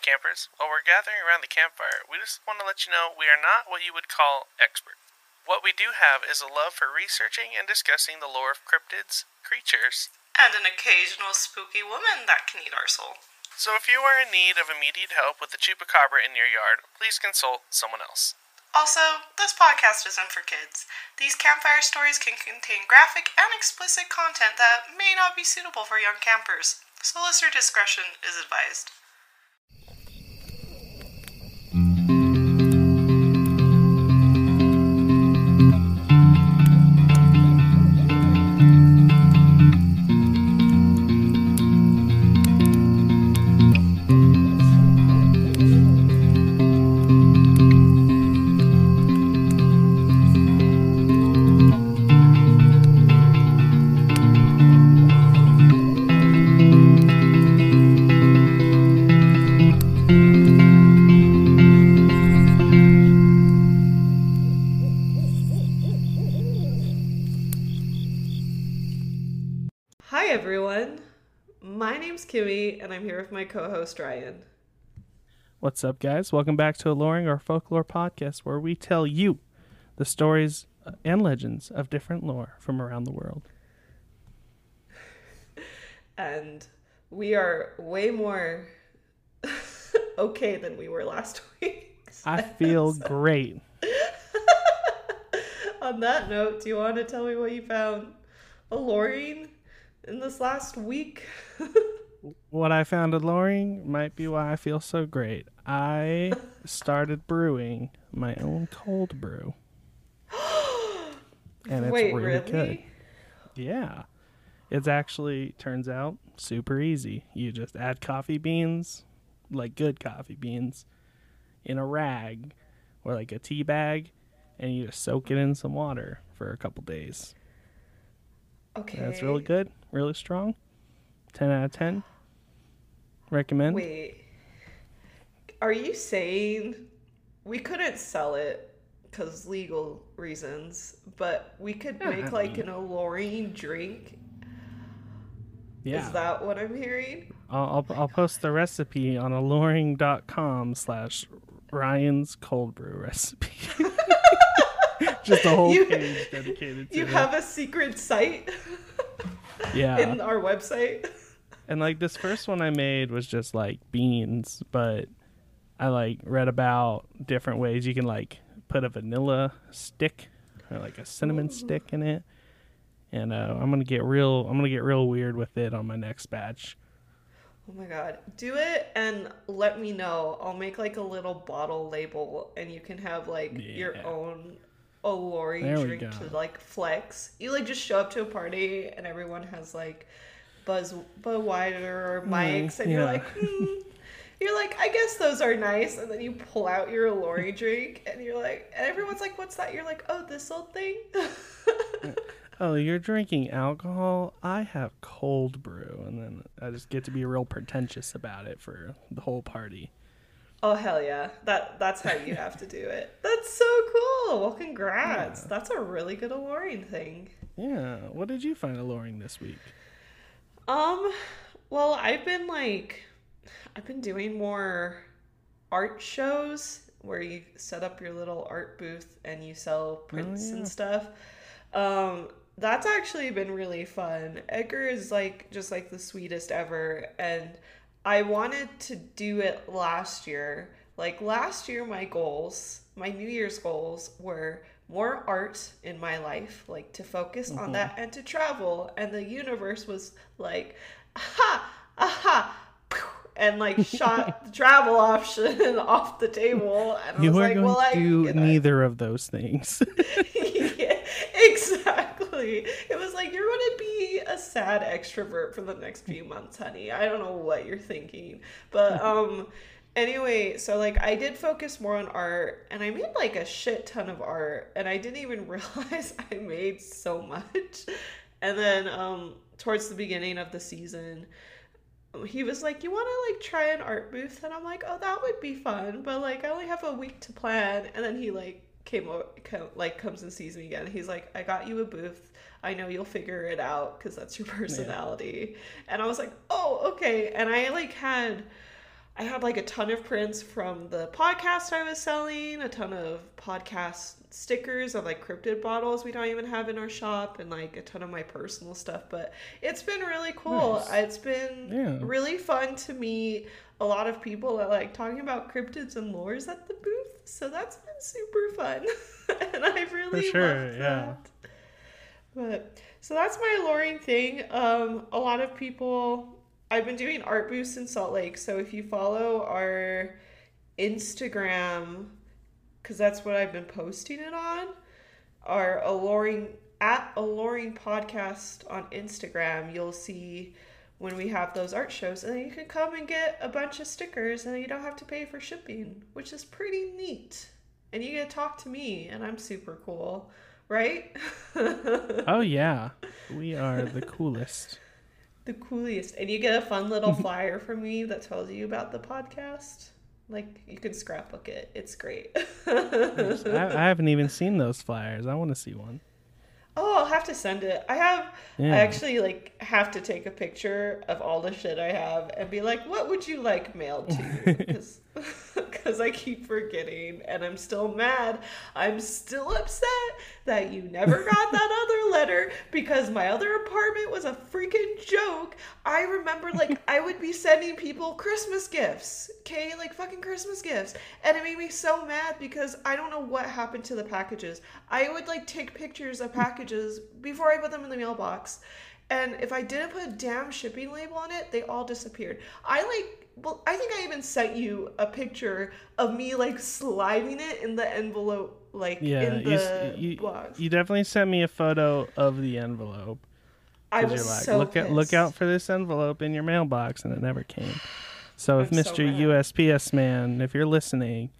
campers. While we're gathering around the campfire, we just want to let you know we are not what you would call experts. What we do have is a love for researching and discussing the lore of cryptids, creatures, And an occasional spooky woman that can eat our soul. so if you are in need of immediate help with the chupacabra in your yard, please consult someone else. Also, this podcast isn't for kids. These campfire stories can contain graphic and explicit content that may not be suitable for young campers, so listener discretion is advised. And I'm here with my co host, Ryan. What's up, guys? Welcome back to Alluring or Folklore Podcast, where we tell you the stories and legends of different lore from around the world. And we are way more okay than we were last week. I feel great. On that note, do you want to tell me what you found alluring in this last week? What I found alluring might be why I feel so great. I started brewing my own cold brew. And it's Wait, really, really? good. Yeah. It's actually turns out super easy. You just add coffee beans, like good coffee beans, in a rag or like a tea bag, and you just soak it in some water for a couple days. Okay. That's really good, really strong. 10 out of 10. Recommend. Wait. Are you saying we couldn't sell it because legal reasons, but we could Yeah, make I like mean- an alluring drink? Yeah. Is that what I'm hearing? I'll, I'll, I'll post the recipe on alluring.com slash Ryan's cold brew recipe. Just a whole You- page dedicated to You it. have a secret site yeah. in our website? And like this first one I made was just like beans, but I like read about different ways you can like put a vanilla stick or like a cinnamon stick in it. And uh, I'm gonna get real. I'm gonna get real weird with it on my next batch. Oh my god. Do it and let me know. I'll make like a little bottle label and you can have like your own we drink go. to like flex. You like just show up to a party and everyone has like Buzz Budweiser or Mike's and you're like, hmm. You're like, I guess those are nice, and then you pull out your alluring drink, and you're like, and everyone's like, "What's that?" You're like, "Oh, this old thing." Oh, you're drinking alcohol? I have cold brew, and then I just get to be real pretentious about it for the whole party. Oh hell yeah. That that's how you have to do it. That's so cool. Well congrats. Yeah. That's a really good alluring thing. Yeah. What did you find alluring this week? Um well I've been like I've been doing more art shows where you set up your little art booth and you sell prints yeah. and stuff. Um that's actually been really fun. Edgar is like just like the sweetest ever and I wanted to do it last year. Like last year my goals, my New Year's goals were more art in my life, like to focus on that and to travel. And the universe was like, aha, aha, and like shot the travel option off the table. And I You was are like, going well, I do neither of those things. yeah, exactly. It was like you're gonna be a sad extrovert for the next few months, honey. I don't know what you're thinking, but um, anyway, so like I did focus more on art, and I made like a shit ton of art, and I didn't even realize I made so much. And then um, towards the beginning of the season, he was like, "You want to like try an art booth?" And I'm like, "Oh, that would be fun, but like I only have a week to plan." And then he like came over, co- like comes and sees me again. He's like, "I got you a booth. I know you'll figure it out because that's your personality." And I was like, "Oh, okay." And I like had, I had like a ton of prints from the podcast I was selling, a ton of podcast stickers of like cryptid bottles we don't even have in our shop, and like a ton of my personal stuff. But it's been really cool. Nice. It's been Yeah. really fun to meet a lot of people that like talking about cryptids and lores at the booth. So that's been super fun. and I've really sure, loved yeah. that. But so that's my luring thing. Um, a lot of people. I've been doing art boosts in Salt Lake. So if you follow our Instagram, because that's what I've been posting it on, our alluring at alluring podcast on Instagram, you'll see when we have those art shows, and then you can come and get a bunch of stickers, and you don't have to pay for shipping, which is pretty neat. And you get to talk to me, and I'm super cool, right? Oh yeah, we are the coolest. the coolest. And you get a fun little flyer from me that tells you about the podcast. Like you can scrapbook it. It's great. I, I haven't even seen those flyers. I want to see one. Oh, I'll have to send it. I have Yeah. I actually like have to take a picture of all the shit I have and be like, "What would you like mailed to you?" Cuz cuz I keep forgetting and I'm still mad. I'm still upset that you never got that other letter because my other apartment was a freaking joke. I remember like I would be sending people Christmas gifts, okay? Like fucking Christmas gifts. And it made me so mad because I don't know what happened to the packages. I would like take pictures of packages before I put them in the mailbox. And if I didn't put a damn shipping label on it, they all disappeared. I like, well, I think I even sent you a picture of me like sliding it in the envelope, like Yeah, in the s- you, box. you definitely sent me a photo of the envelope. I was you're like, so look at look out for this envelope in your mailbox, and it never came. So if I'm so Mr. mad. USPS man, if you're listening,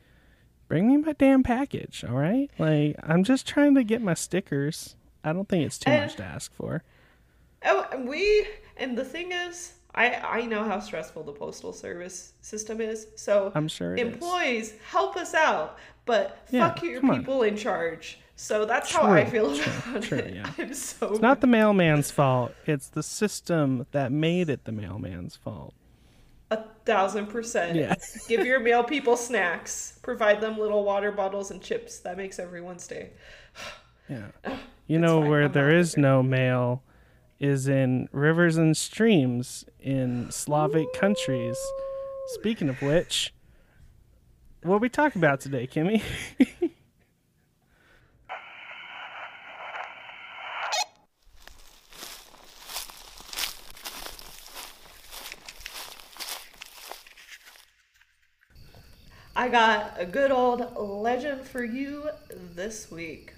bring me my damn package. All right, like I'm just trying to get my stickers. I don't think it's too And- much to ask for. Oh, and we and the thing is, I I know how stressful the postal service system is. So I'm sure it is. employees help us out, but Yeah, fuck your come on. people in charge. So that's how I feel true, about true, it. yeah. I'm so It's not the mailman's fault. It's the system that made it the mailman's fault. a thousand percent. Yeah. Give your mail people snacks. Provide them little water bottles and chips. That makes everyone's day. Yeah. You It's know fine, where I'm there is no mail is in rivers and streams in Slavic countries. Speaking of which, what we talk about today, Kimmy? I got a good old legend for you this week.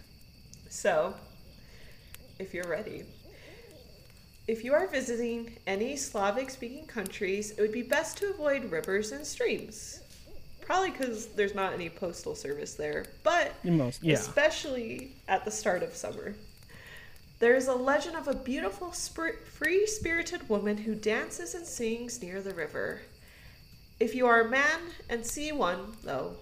So, if you're ready, if you are visiting any Slavic speaking countries, it would be best to avoid rivers and streams. Probably because there's not any postal service there, but Most, yeah. especially at the start of summer. There is a legend of a beautiful, free spirited woman who dances and sings near the river. If you are a man and see one, though,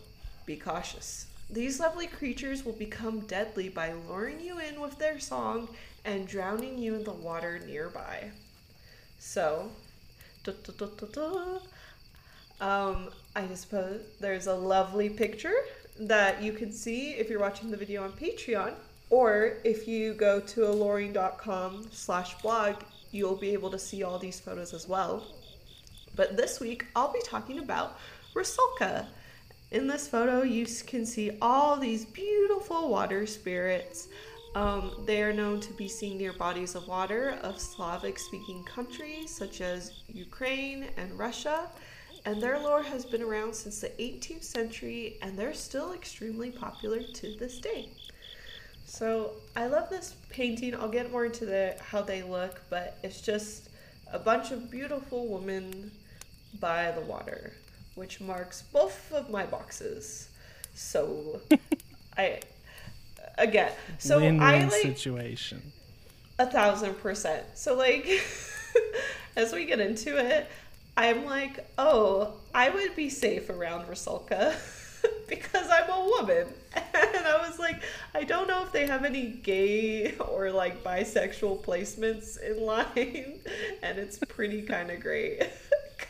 be cautious. These lovely creatures will become deadly by luring you in with their song and drowning you in the water nearby. So. Um, I suppose there's a lovely picture that you can see if you're watching the video on Patreon, or if you go to alluring.com slash blog, you'll be able to see all these photos as well. But this week, I'll be talking about Rusalka. In this photo, you can see all these beautiful water spirits. Um, they are known to be seen near bodies of water of Slavic speaking countries such as Ukraine and Russia. And their lore has been around since the 18th century, and they're still extremely popular to this day. So I love this painting. I'll get more into the how they look, but it's just a bunch of beautiful women by the water, which marks both of my boxes. So I again, so Win-win I like situation. a thousand percent. So like as we get into it, I'm like, oh, I would be safe around Rusalka because I'm a woman. And I was like, I don't know if they have any gay or like bisexual placements in line. And it's pretty kind of great.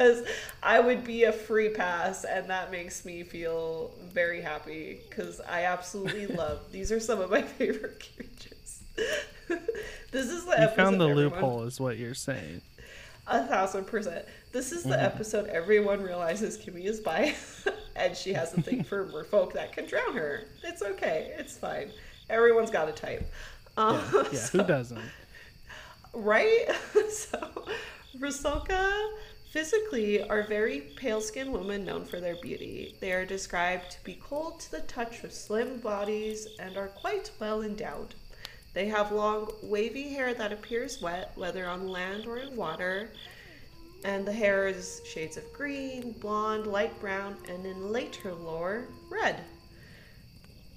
Because I would be a free pass, and that makes me feel very happy because I absolutely love. These are some of my favorite creatures. this is the You episode found the everyone- loophole, is what you're saying. A thousand percent. This is the Mm-hmm. episode everyone realizes Kimmy is bi, and she has a thing for merfolk that can drown her. It's okay. It's fine. Everyone's got a type. Um, Yeah, yeah. so- Who doesn't? right? so, Rusalka physically are very pale skinned women known for their beauty. They are described to be cold to the touch with slim bodies and are quite well endowed. They have long, wavy hair that appears wet, whether on land or in water, and the hair is shades of green, blonde, light brown, and in later lore, red.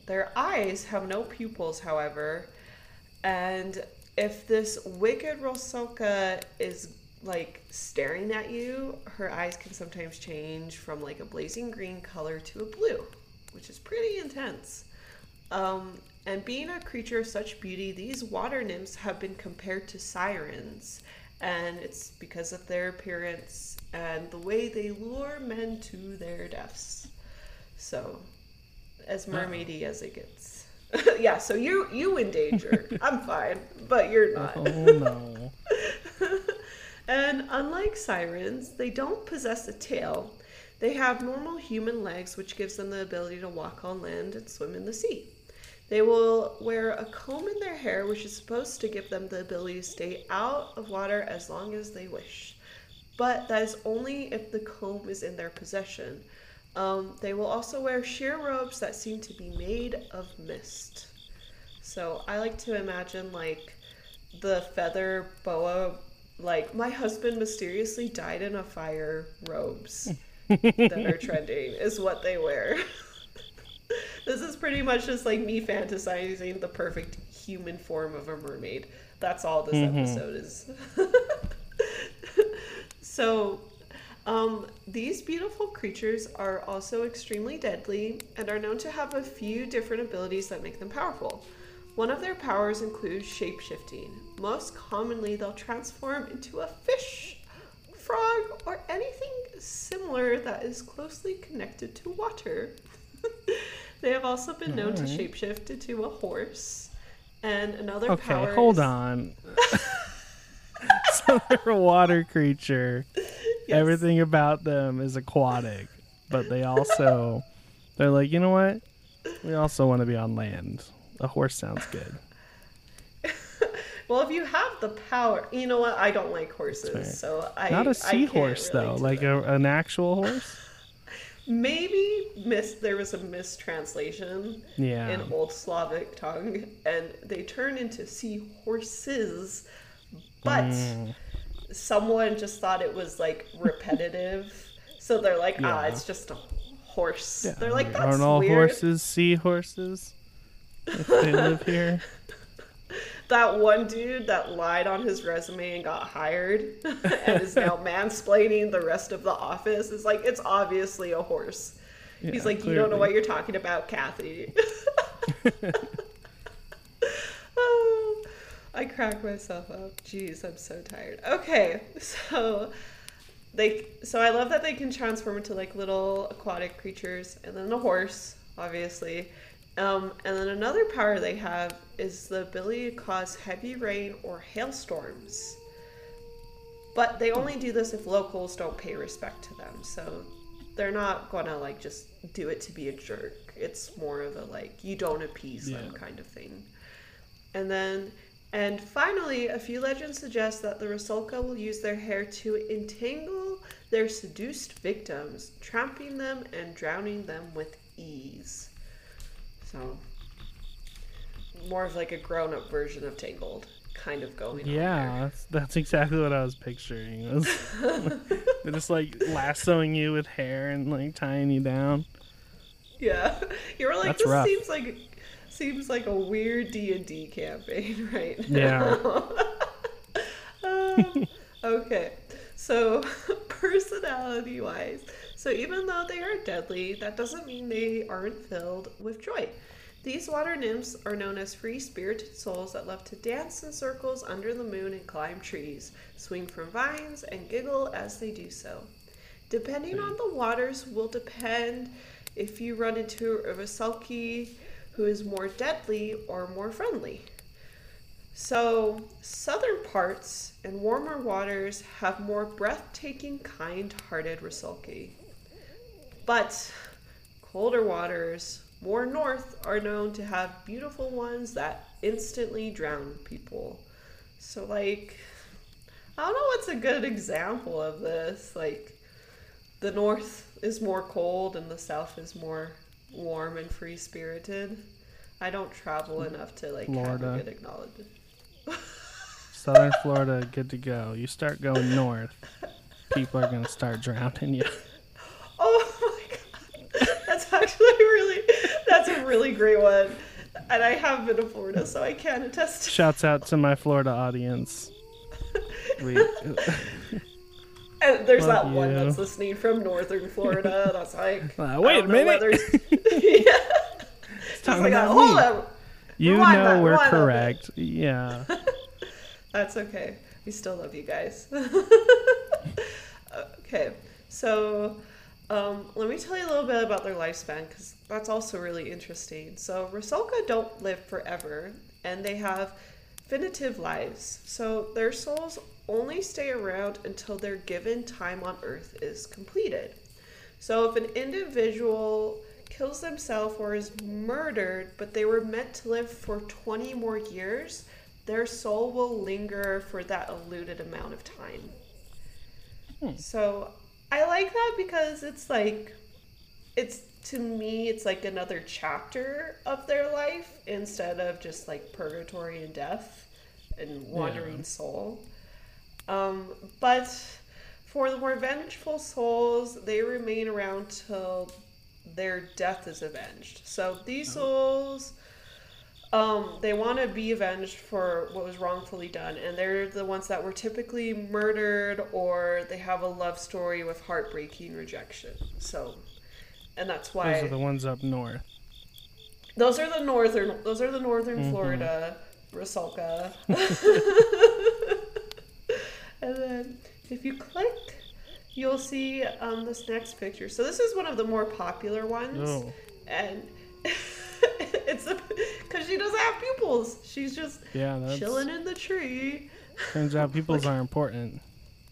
Their eyes have no pupils, however, and if this wicked Rusalka is like staring at you, her eyes can sometimes change from like a blazing green color to a blue, which is pretty intense. Um, and being a creature of such beauty, these water nymphs have been compared to sirens, and it's because of their appearance and the way they lure men to their deaths. So, as mermaidy as it gets. yeah, so you you in danger. I'm fine, but you're not. Oh no. And unlike sirens, they don't possess a tail. They have normal human legs, which gives them the ability to walk on land and swim in the sea. They will wear a comb in their hair, which is supposed to give them the ability to stay out of water as long as they wish. But that is only if the comb is in their possession. Um, they will also wear sheer robes that seem to be made of mist. So I like to imagine like the feather boa, like my husband mysteriously died in a fire robes that are trending is what they wear. this is pretty much just like me fantasizing the perfect human form of a mermaid. That's all this episode is. so, um, these beautiful creatures are also extremely deadly and are known to have a few different abilities that make them powerful. One of their powers includes shapeshifting. Most commonly, they'll transform into a fish, frog, or anything similar that is closely connected to water. they have also been known to shapeshift into a horse. And another Okay, power hold is- on. so they're a water creature. Yes. Everything about them is aquatic, but they also they're like, you know what? We also want to be on land. A horse sounds good. Well, if you have the power, you know what? I don't like horses, fair. so I Not a seahorse though, like a, an actual horse. maybe miss there was a mistranslation Yeah. in Old Slavic tongue, and they turn into seahorses, but Mm, someone just thought it was like repetitive, so they're like, ah, it's just a horse. yeah. They're like, that's Aren't all weird. horses seahorses? If they live here. that one dude that lied on his resume and got hired and is now mansplaining the rest of the office is like it's obviously a horse. He's Yeah, like, you don't know what you're talking about, Kathy. Oh, I crack myself up. Jeez, I'm so tired. Okay, so they so I love that they can transform into like little aquatic creatures and then a horse, obviously. Um, and then another power they have is the ability to cause heavy rain or hailstorms. But they only do this if locals don't pay respect to them. So they're not gonna like just do it to be a jerk. It's more of a like you don't appease them kind of thing. And then and finally, a few legends suggest that the Rusalka will use their hair to entangle their seduced victims, tramping them and drowning them with ease. So, more of like a grown up version of Tangled, kind of going on. Yeah, that's, that's exactly what I was picturing. Was- They're just like lassoing you with hair and like tying you down. Yeah, you were like, That's this rough. seems like seems like a weird D and D campaign, right? Yeah. um, okay, so personality wise, so even though they are deadly, that doesn't mean they aren't filled with joy. These water nymphs are known as free spirited souls that love to dance in circles under the moon and climb trees, swing from vines, and giggle as they do so. depending on the waters will depend if you run into a Rusalki who is more deadly or more friendly. So, southern parts and warmer waters have more breathtaking, kind hearted Rusalki. But colder waters, more north, are known to have beautiful ones that instantly drown people. So, like, I don't know what's a good example of this. Like, the north is more cold and the south is more warm and free spirited. I don't travel mm, enough to like have a good acknowledgement. Southern Florida, good to go. You start going north, people are gonna start drowning you. Oh that's actually really that's a really great one, and I have been to Florida, so I can attest. to Shouts out to my Florida audience. We, And there's Love that one you. that's listening from northern Florida. That's like, Uh, wait a minute. yeah, it's talking like, about hold on. you know we're rewind that bit. correct. Yeah. That's okay. We still love you guys. okay, so um, let me tell you a little bit about their lifespan because that's also really interesting. So Rusalka don't live forever, and they have finitive lives. So their souls only stay around until their given time on Earth is completed. So if an individual kills themselves or is murdered, but they were meant to live for 20 more years, their soul will linger for that alluded amount of time. Hmm. So I like that because it's like, it's to me, it's like another chapter of their life instead of just like purgatory and death and wandering Yeah. soul. Um, but for the more vengeful souls, they remain around till their death is avenged. So these souls, um, they want to be avenged for what was wrongfully done, and they're the ones that were typically murdered or they have a love story with heartbreaking rejection. So, and that's why Those are the ones up north. those are the northern. Those are the northern Mhm. Florida Rusalka. and then if you click, you'll see um, this next picture. So this is one of the more popular ones, Oh. and it's because she doesn't have pupils. She's just Yeah, that's chilling in the tree. turns out pupils are important.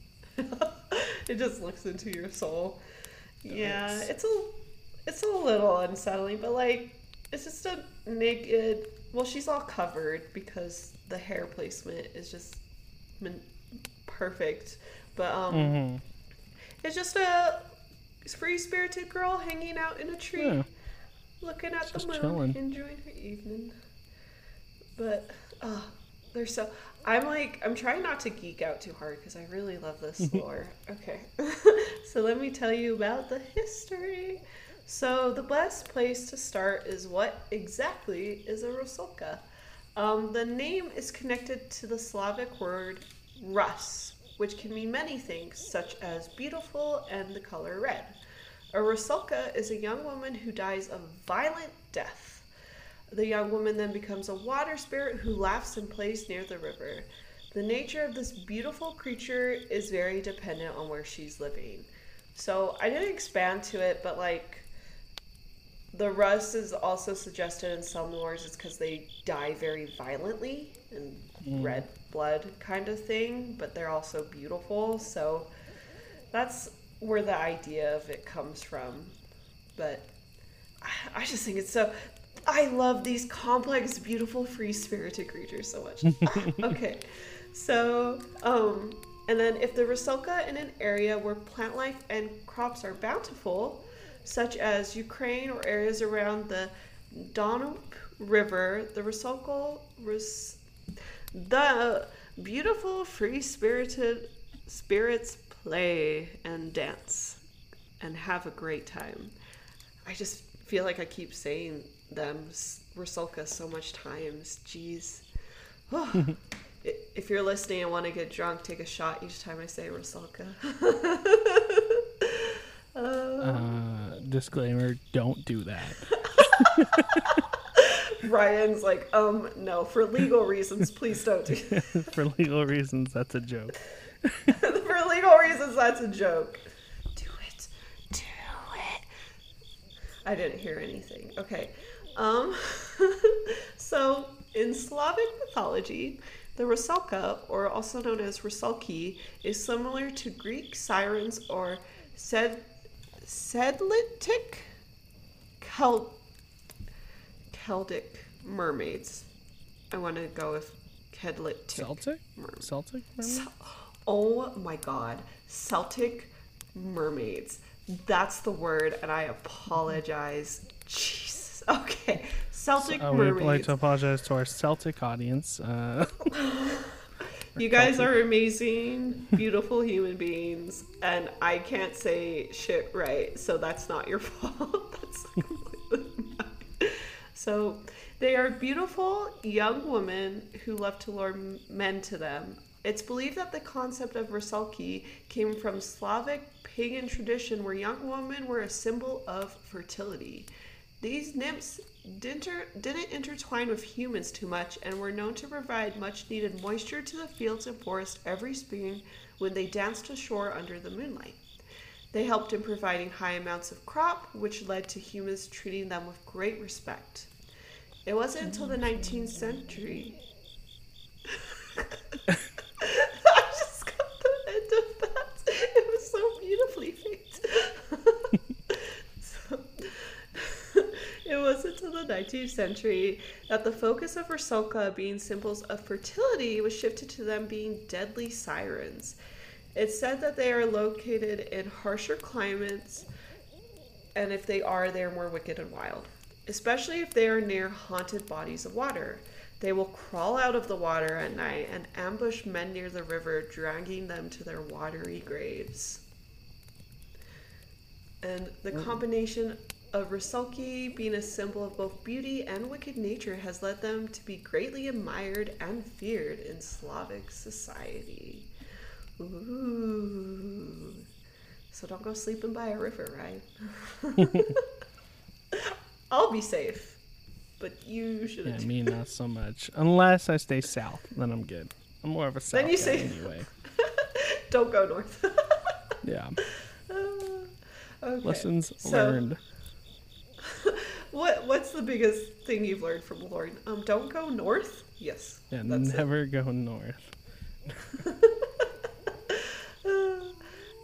it just looks into your soul. Yeah, Nice. it's a it's a little unsettling, but like it's just a naked. Well, she's all covered because the hair placement is just min- perfect. But um, hmm it's just a free spirited girl hanging out in a tree, Yeah. Looking at the moon, chilling. enjoying her evening. But uh, they're so. I'm like, I'm trying not to geek out too hard because I really love this lore. Okay. so let me tell you about the history. So the best place to start is what exactly is a Rusalka? Um, the name is connected to the Slavic word Rus, which can mean many things, such as beautiful and the color red. A Rusalka is a young woman who dies a violent death. The young woman then becomes a water spirit who laughs and plays near the river. The nature of this beautiful creature is very dependent on where she's living. So I didn't expand to it, but like the rust is also suggested in some lores it's because they die very violently and Mm. red blood kind of thing, but they're also beautiful. So that's where the idea of it comes from. But I- I just think it's so. I love these complex, beautiful, free spirited creatures so much. okay, so um, and then if the Rusalka in an area where plant life and crops are bountiful, such as Ukraine or areas around the Danube River, the Rusalka Rus- the beautiful, free spirited spirits play and dance and have a great time. I just feel like I keep saying them, s- so much times. Jeez. I- if you're listening and want to get drunk, take a shot each time I say Rusalka. uh, Uh, disclaimer: Don't do that. Ryan's like, um, no, for legal reasons, please don't do For legal reasons, that's a joke. For legal reasons, that's a joke. Do it. Do it. I didn't hear anything. Okay. Um, so, in Slavic mythology, the Rusalka, or also known as Rusalki, is similar to Greek sirens or Sed- Sedlitic Kel- Celtic mermaids. I want to go with Kedlitic. Celtic? Celtic? mermaid? Oh my god. Celtic mermaids. That's the word, and I apologize. Jesus. Okay. Celtic mermaids. I would like to apologize to our Celtic audience. Uh, You guys are amazing, beautiful human beings, and I can't say shit right, so that's not your fault. that's completely. So, they are beautiful young women who love to lure men to them. It's believed that the concept of Rusalki came from Slavic pagan tradition where young women were a symbol of fertility. These nymphs didn't, intertwine with humans too much and were known to provide much needed moisture to the fields and forest every spring when they danced ashore under the moonlight. They helped in providing high amounts of crop, which led to humans treating them with great respect. It wasn't until the mm-hmm. 19th century. I just got the end of that. It was so beautifully faked. so, it wasn't until the 19th century that the focus of Rusalka being symbols of fertility was shifted to them being deadly sirens. It's said that they are located in harsher climates, and if they are, they are more wicked and wild, especially if they are near haunted bodies of water. They will crawl out of the water at night and ambush men near the river, dragging them to their watery graves. And the mm. combination of Rusalki being a symbol of both beauty and wicked nature has led them to be greatly admired and feared in Slavic society. Ooh. So don't go sleeping by a river, right? I'll be safe, but you shouldn't. me not so much. Unless I stay south, then I'm good. I'm more of a south Then you guy say- anyway. don't go north. Yeah. Uh, okay. Lessons So- learned. What What's the biggest thing you've learned from Lauren? Um, don't go north. Yes. Yeah, that's it. never go north.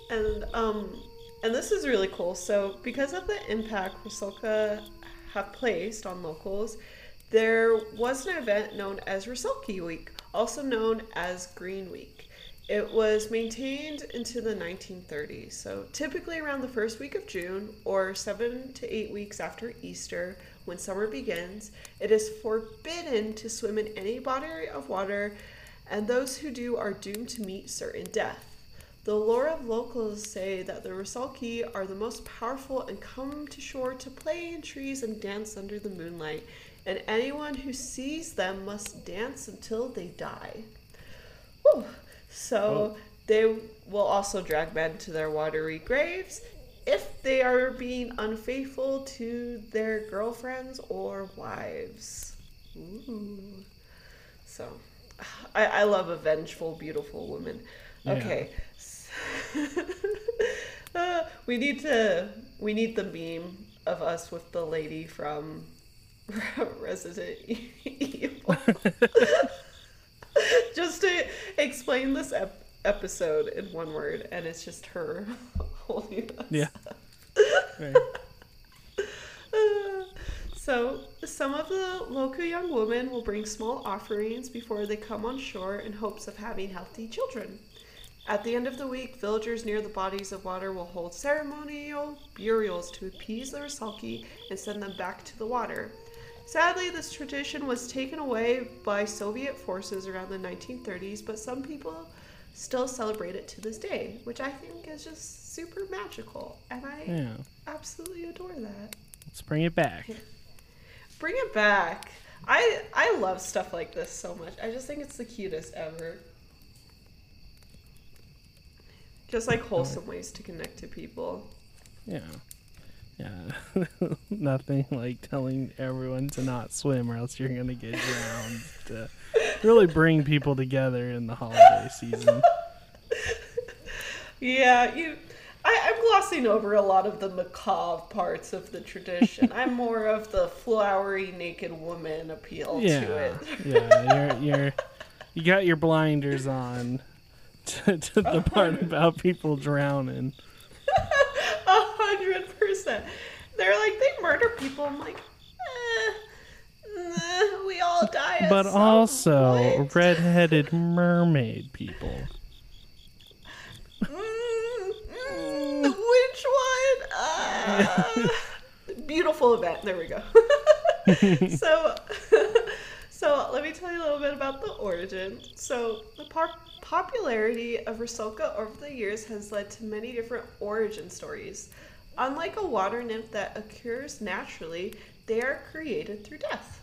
and um and this is really cool so because of the impact Rusalka have placed on locals there was an event known as Rusalki Week also known as Green Week it was maintained into the 1930s so typically around the first week of June or 7 to 8 weeks after Easter when summer begins it is forbidden to swim in any body of water and those who do are doomed to meet certain death the lore of locals say that the Rusalki are the most powerful and come to shore to play in trees and dance under the moonlight, and anyone who sees them must dance until they die. Whew. So they will also drag men to their watery graves if they are being unfaithful to their girlfriends or wives. Ooh. So I, I love a vengeful, beautiful woman. Yeah. Okay. Uh, we need to we need the meme of us with the lady from Resident Evil. just to explain this ep- episode in one word, and it's just her holding us. Yeah. Right. Uh, so, some of the local young women will bring small offerings before they come on shore in hopes of having healthy children. At the end of the week, villagers near the bodies of water will hold ceremonial burials to appease the Rusalki and send them back to the water. Sadly, this tradition was taken away by Soviet forces around the 1930s, but some people still celebrate it to this day, which I think is just super magical, and I Yeah. absolutely adore that. Let's bring it back. Bring it back. I I love stuff like this so much. I just think it's the cutest ever. Just like wholesome ways to connect to people. Yeah. Yeah. Nothing like telling everyone to not swim or else you're going to get drowned. To really bring people together in the holiday season. Yeah, you I, I'm glossing over a lot of the macabre parts of the tradition. I'm more of the flowery naked woman appeal yeah, to it. yeah. You're you're you got your blinders on to, to the part about people drowning. A hundred percent. They're like they murder people. I'm like, eh, nah, we all die. But also point. red-headed mermaid people. Mm, mm, which one? Uh, beautiful event. There we go. so, so let me tell you a little bit about the origin. So the popularity of Rusalka over the years has led to many different origin stories. Unlike a water nymph that occurs naturally, they are created through death.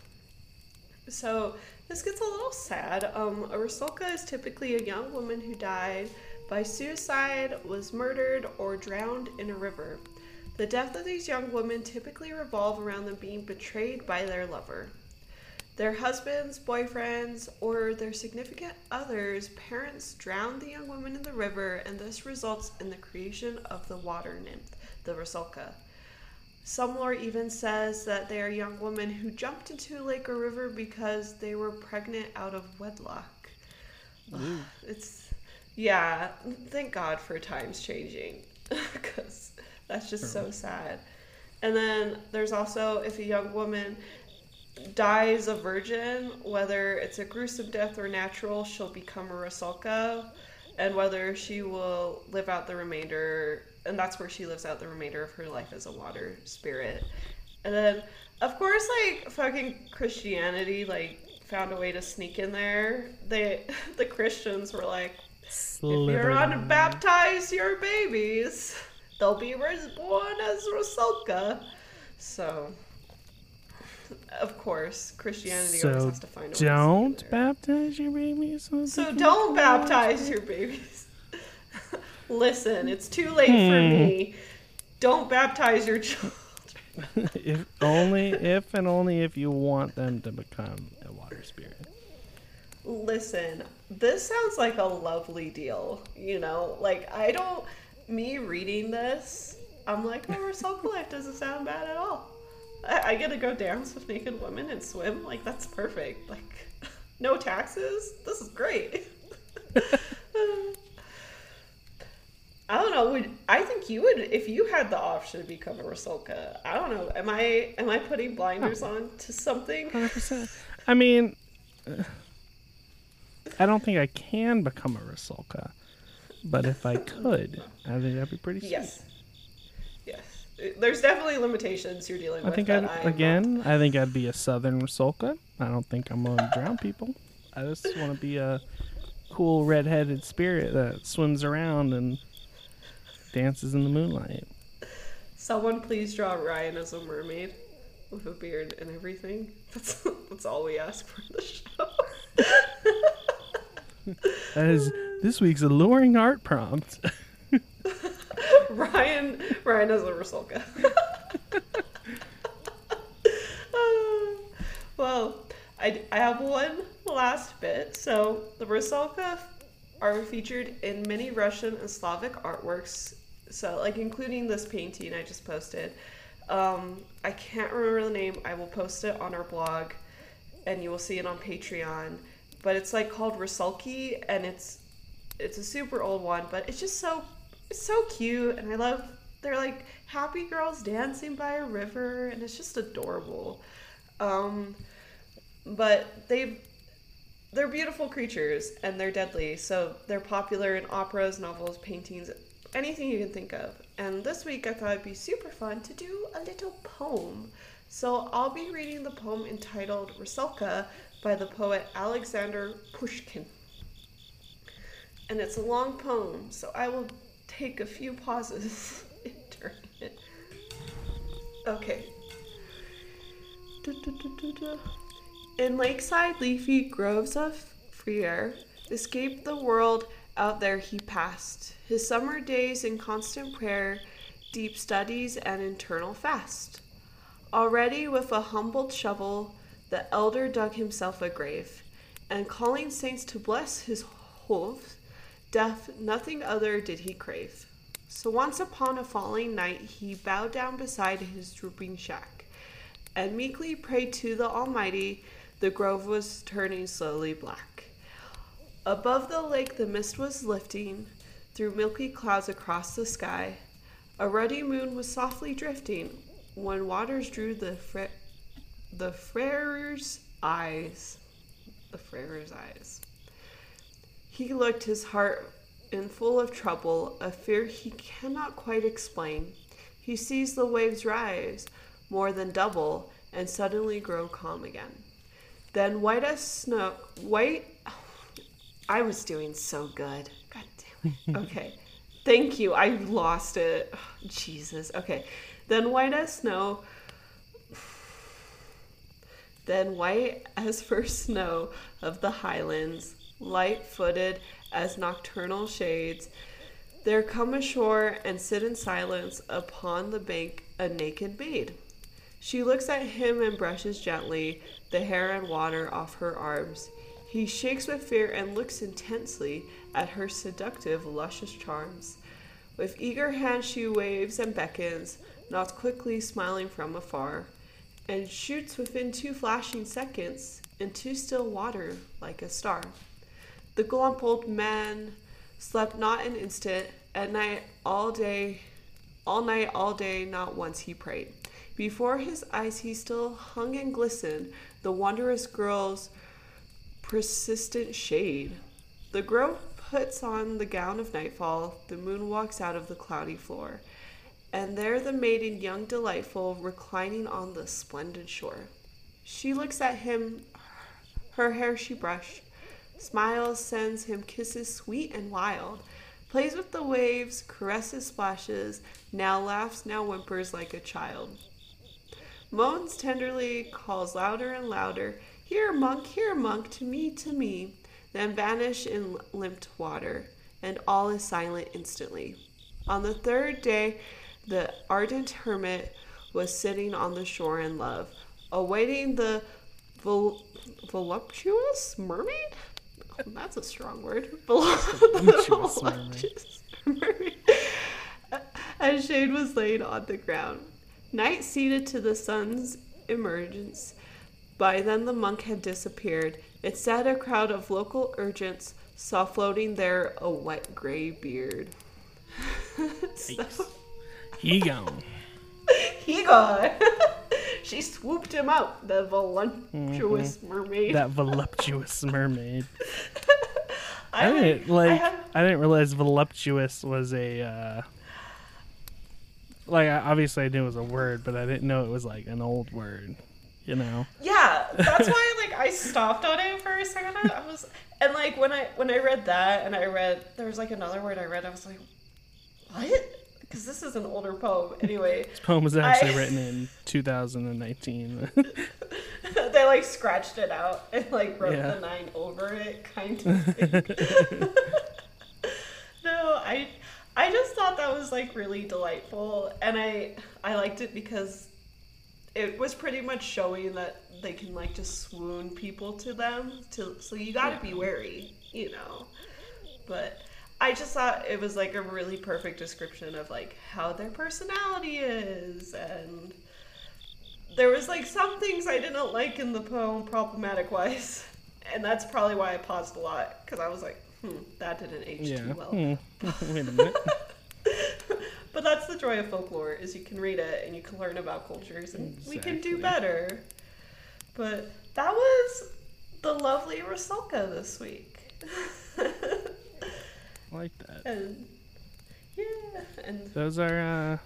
So this gets a little sad. Um, a Rusalka is typically a young woman who died by suicide, was murdered, or drowned in a river. The death of these young women typically revolve around them being betrayed by their lover. Their husbands, boyfriends, or their significant others' parents drown the young woman in the river, and this results in the creation of the water nymph, the Rusalka. Some lore even says that they are young women who jumped into a lake or river because they were pregnant out of wedlock. It's yeah, thank God for times changing because that's just so sad. And then there's also if a young woman dies a virgin, whether it's a gruesome death or natural, she'll become a Rusalka, and whether she will live out the remainder, and that's where she lives out the remainder of her life as a water spirit. And then, of course, like fucking Christianity, like found a way to sneak in there. They, the Christians were like, if you're Slytherin. unbaptize your babies, they'll be res- born as Rusalka. So, of course, Christianity always has to find a way don't baptize your babies. So, So don't baptize your babies. Listen, it's too late for Hmm. me. Don't baptize your children. if only if and only if you want them to become a water spirit. Listen, this sounds like a lovely deal. You know, like I don't. Me reading this, I'm like, oh, Rusalka life doesn't sound bad at all. I, I get to go dance with naked women and swim. Like that's perfect. Like, no taxes. This is great. I don't know. Would I think you would if you had the option to become a Rusalka? I don't know. Am I am I putting blinders on to something? Hundred percent. I mean, uh, I don't think I can become a Rusalka, but if I could, I think that'd be pretty sweet. Yes. There's definitely limitations you're dealing I with. think I'd I'm again. I think I'd be a southern Rusalka. I don't think I'm gonna drown people. I just want to be a cool red-headed spirit that swims around and dances in the moonlight. Someone please draw Ryan as a mermaid with a beard and everything. That's that's all we ask for in the show. That is this week's alluring art prompt. Ryan Ryan as a Rusalka. Uh, well, I, I have one last bit. So the Rusalka are featured in many Russian and Slavic artworks. So like including this painting I just posted. Um, I can't remember the name. I will post it on our blog, and you will see it on Patreon. But it's like called Rusalki, and it's it's a super old one, but it's just so so cute, and I love. They're like happy girls dancing by a river, and it's just adorable. Um, but they they're beautiful creatures, and they're deadly. So they're popular in operas, novels, paintings, anything you can think of. And this week I thought it'd be super fun to do a little poem. So I'll be reading the poem entitled Rusalka by the poet Alexander Pushkin. And it's a long poem, so I will take a few pauses during it. Okay. In lakeside leafy groves of free air, escaped the world out there he passed. His summer days in constant prayer, deep studies, and internal fast. Already with a humbled shovel, the elder dug himself a grave, and calling saints to bless his hooves, death nothing other did he crave. So once upon a falling night, he bowed down beside his drooping shack and meekly prayed to the Almighty. The grove was turning slowly black. Above the lake, the mist was lifting through milky clouds across the sky. A ruddy moon was softly drifting when waters drew the fra- the frare's eyes. The frare's eyes. He looked his heart in full of trouble, a fear he cannot quite explain. He sees the waves rise more than double and suddenly grow calm again. Then white as snow, white. I was doing so good. God damn it. Okay. Thank you. I lost it. Jesus. Okay. Then white as snow. Then white as first snow of the highlands, light footed as nocturnal shades, there come ashore and sit in silence upon the bank a naked maid. She looks at him and brushes gently the hair and water off her arms. He shakes with fear and looks intensely at her seductive, luscious charms. With eager hand she waves and beckons, not quickly smiling from afar, and shoots within two flashing seconds into still water like a star. The glump old man slept not an instant, at night all day, all night, all day, not once he prayed. Before his eyes he still hung and glistened, the wondrous girl's persistent shade. The grove puts on the gown of nightfall, the moon walks out of the cloudy floor, and there the maiden, young delightful, reclining on the splendid shore. She looks at him, her hair she brushed, smiles, sends him kisses sweet and wild, plays with the waves, caresses splashes, now laughs, now whimpers like a child. Moans tenderly, calls louder and louder, Here, monk, here, monk, to me, to me, then vanish in limped water, and all is silent instantly. On the third day, the ardent hermit was sitting on the shore in love, awaiting the vol- voluptuous mermaid? That's a strong word. Voluptuous mermaid. mermaid. As shade was laid on the ground. Night ceded to the sun's emergence. By then the monk had disappeared. Instead, a crowd of local urchins saw floating there a wet gray beard. so, He gone. he gone. she swooped him out, the voluptuous mermaid. That voluptuous mermaid. I, I, didn't like- like. I I, didn't realize voluptuous was a. Uh, like obviously I knew it was a word, but I didn't know it was like an old word. You know. Yeah, that's why like I stopped on it for a second. I was and like when I when I read that and I read there was like another word I read I was like, what? Because this is an older poem. Anyway, This poem was actually I- written in 2019. they like scratched it out and like wrote Yeah. the nine over it, kind of. Thing. no, I I just thought that was like really delightful, and I I liked it because it was pretty much showing that they can like just swoon people to them. To so you got to be wary, you know. But I just thought it was like a really perfect description of like how their personality is and there was like some things I didn't like in the poem problematic wise. And that's probably why I paused a lot because I was like, hmm, that didn't age yeah. too well. Hmm. Wait a minute. But that's the joy of folklore is you can read it and you can learn about cultures and we can do better. But that was the lovely Rusalka this week. Like that. and yeah, and Those are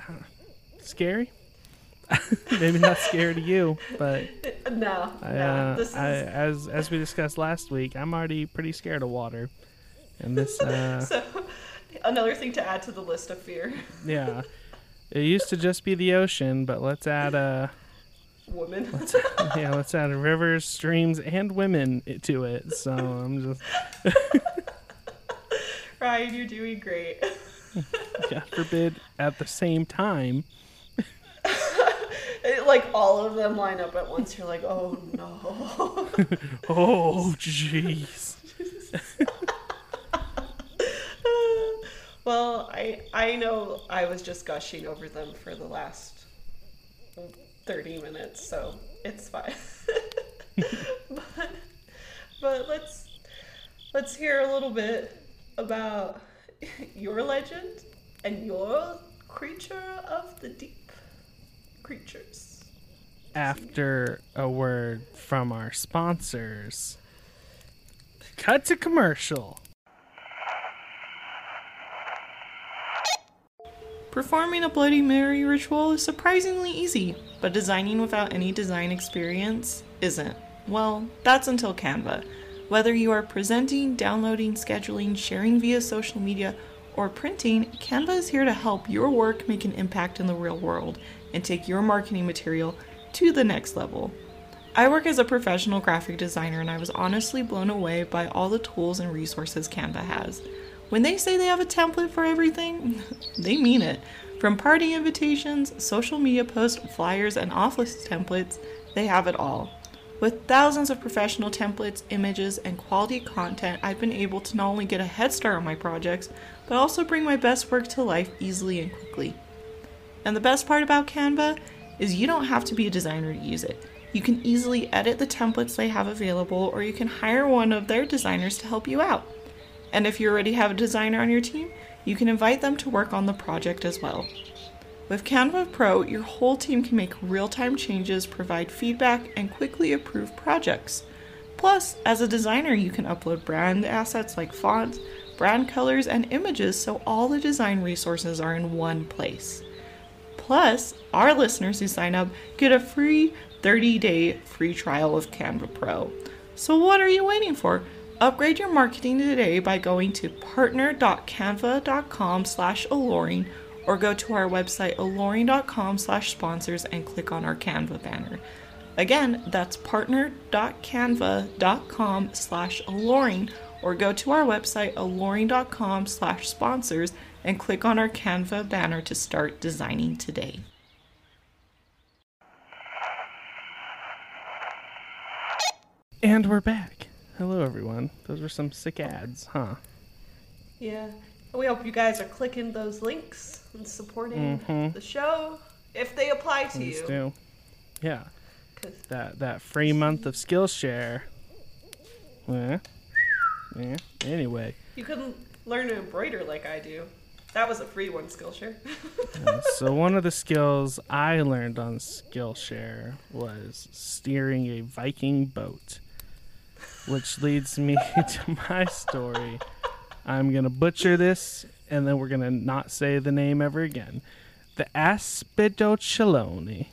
uh, scary. Maybe not scary to you, but no, I, no, uh, this is I, as as we discussed last week, I'm already pretty scared of water, and this, uh, so another thing to add to the list of fear. yeah, it used to just be the ocean, but let's add uh, Woman. yeah, let's add rivers, streams, and women to it. So I'm just, Ryan, you're doing great. God forbid, at the same time. It- like all of them line up at once. You're like, oh no. Oh, jeez. Well, I I know I was just gushing over them for the last 30 minutes, so it's fine. but, but let's let's hear a little bit about your legend and your creature of the deep creatures. After a word from our sponsors, cut to commercial. Performing a Bloody Mary ritual is surprisingly easy, but designing without any design experience isn't. Well, that's until Canva. Whether you are presenting, downloading, scheduling, sharing via social media, or printing, Canva is here to help your work make an impact in the real world and take your marketing material to the next level. I work as a professional graphic designer and I was honestly blown away by all the tools and resources Canva has. When they say they have a template for everything, they mean it. From party invitations, social media posts, flyers, and office templates, they have it all. With thousands of professional templates, images, and quality content, I've been able to not only get a head start on my projects, but also bring my best work to life easily and quickly. And the best part about Canva is you don't have to be a designer to use it. You can easily edit the templates they have available, or you can hire one of their designers to help you out. And if you already have a designer on your team, you can invite them to work on the project as well. With Canva Pro, your whole team can make real time changes, provide feedback, and quickly approve projects. Plus, as a designer, you can upload brand assets like fonts, brand colors, and images so all the design resources are in one place. Plus, our listeners who sign up get a free 30 day free trial of Canva Pro. So, what are you waiting for? Upgrade your marketing today by going to partner.canva.com slash alluring or go to our website aloreing.com slash sponsors and click on our Canva banner. Again, that's partner.canva.com slash alluring or go to our website aloreing.com slash sponsors and click on our Canva banner to start designing today. And we're back. Hello, everyone. Those were some sick ads, huh? Yeah. We hope you guys are clicking those links and supporting Mhm. the show if they apply to Please you. do. Yeah, that that free month of Skillshare. Yeah. Yeah. Anyway, You couldn't learn to embroider like I do. That was a free one, Skillshare. so one of the skills I learned on Skillshare was steering a Viking boat, which leads me to my story. I'm gonna butcher this, and then we're gonna not say the name ever again. The Aspidochelone.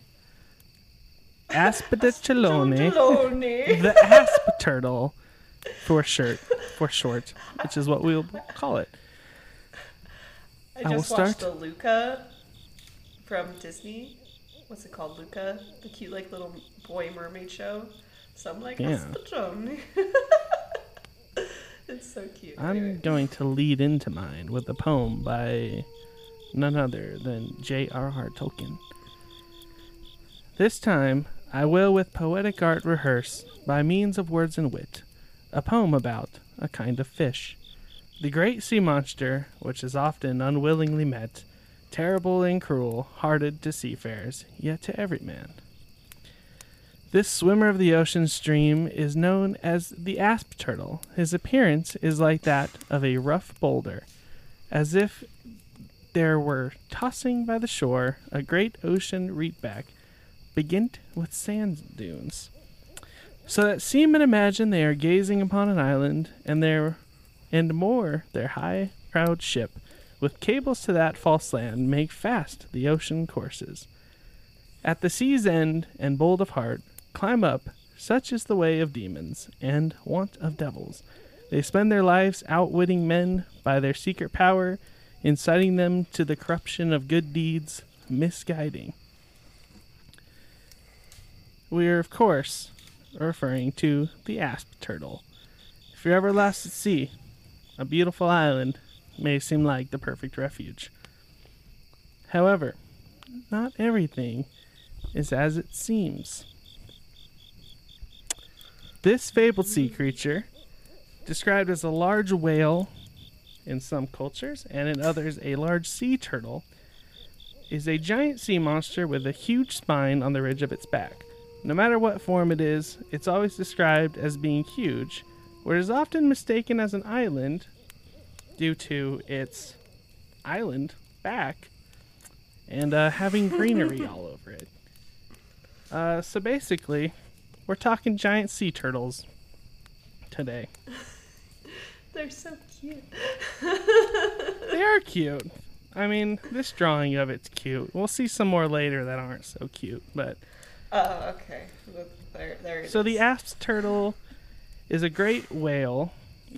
Aspidochelone. The asp turtle for shirt for short which is what we'll call it I I will just watched start. the Luca from Disney. What's it called? Luca, the cute like little boy mermaid show. So I'm like, Yeah. It's so cute. i'm Anyway. going to lead into mine with a poem by none other than j.r.r tolkien this time i will with poetic art rehearse by means of words and wit a poem about a kind of fish the great sea monster which is often unwillingly met terrible and cruel hearted to seafarers yet to every man This swimmer of the ocean stream is known as the asp turtle. His appearance is like that of a rough boulder, as if there were tossing by the shore a great ocean reedback, begirt with sand dunes. So that seamen imagine they are gazing upon an island, and their and more their high proud ship, with cables to that false land, make fast the ocean courses. At the sea's end, and bold of heart, climb up, such is the way of demons, and want of devils. They spend their lives outwitting men by their secret power, inciting them to the corruption of good deeds, misguiding. We are, of course, referring to the asp turtle. If you're ever lost at sea, a beautiful island may seem like the perfect refuge. However, not everything is as it seems. This fabled sea creature, described as a large whale in some cultures, and in others, a large sea turtle, is a giant sea monster with a huge spine on the ridge of its back. No matter what form it is, it's always described as being huge, where it is often mistaken as an island due to its island back and uh, having greenery all over it. Uh, so basically, we're talking giant sea turtles today. They're so cute. They are cute. I mean, this drawing of it's cute. We'll see some more later that aren't so cute, but Oh, okay. There, there so the is. asp turtle is a great whale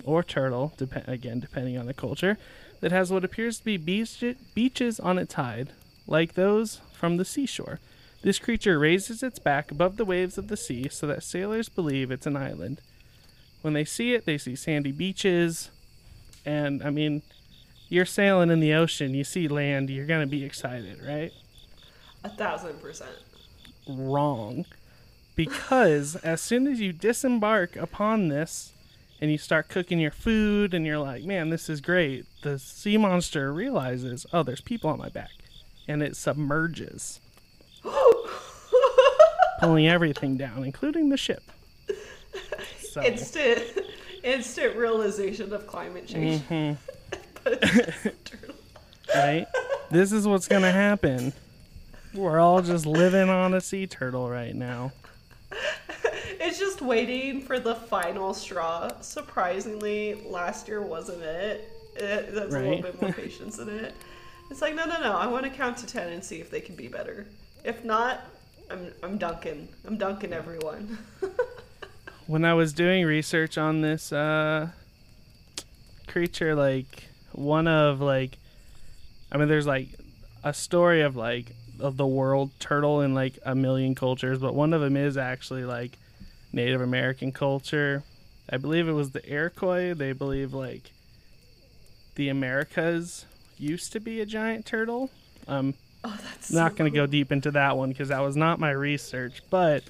or turtle, dep- again depending on the culture, that has what appears to be beach- beaches on its hide, like those from the seashore. This creature raises its back above the waves of the sea so that sailors believe it's an island. When they see it, they see sandy beaches, and I mean, you're sailing in the ocean, you see land, you're gonna be excited, right? a thousand percent. wrong because as soon as you disembark upon this and you start cooking your food and you're like, man, this is great, the sea monster realizes, oh, there's people on my back. And it submerges, pulling everything down, including the ship. So, Instant, instant realization of climate change. mhm, just right? This is what's going to happen. We're all just living on a sea turtle right now. It's just waiting for the final straw. Surprisingly, last year wasn't it. it that's a little bit more patience in it. It's like no, no, no. I want to count to ten and see if they can be better. If not, I'm I'm dunking. I'm dunking everyone. when I was doing research on this uh, creature, like one of like, I mean, there's like a story of like of the world turtle in like a million cultures, but one of them is actually like Native American culture. I believe it was the Iroquois. They believe like the Americas used to be a giant turtle. Um, Oh, that's not so going to cool. go deep into that one because that was not my research. But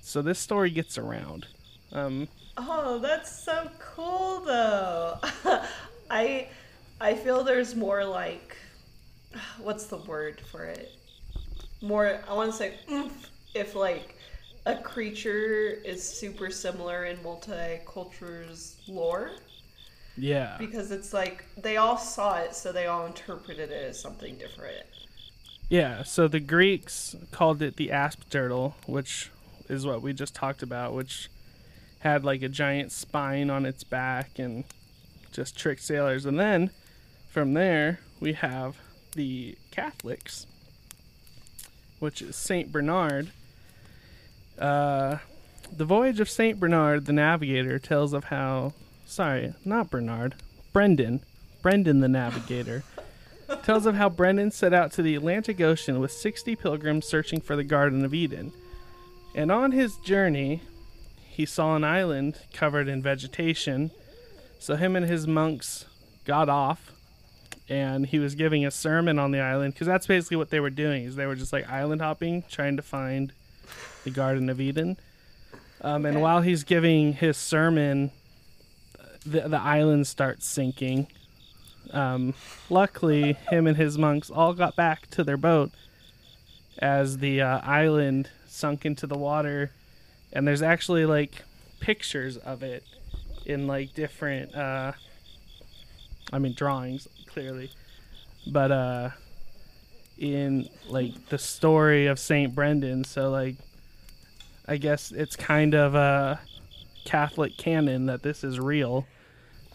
so this story gets around. Um, Oh, that's so cool though. I I feel there's more like what's the word for it? More I want to say oomph if like a creature is super similar in multicultures lore yeah, because it's like they all saw it so they all interpreted it as something different. Yeah. So the Greeks called it the asp turtle, which is what we just talked about, which had like a giant spine on its back and just tricked sailors. And then from there we have the Catholics, which is Saint Bernard. Uh, the voyage of Saint Bernard the Navigator tells of how, sorry, not Bernard, Brendan, Brendan the Navigator, tells of how Brendan set out to the Atlantic Ocean with 60 pilgrims searching for the Garden of Eden. And on his journey, he saw an island covered in vegetation. So him and his monks got off and he was giving a sermon on the island because that's basically what they were doing is they were just like island hopping trying to find the garden of eden um, and while he's giving his sermon the, the island starts sinking um, luckily him and his monks all got back to their boat as the uh, island sunk into the water and there's actually like pictures of it in like different uh I mean drawings clearly. But uh in like the story of Saint Brendan, so like I guess it's kind of a Catholic canon that this is real.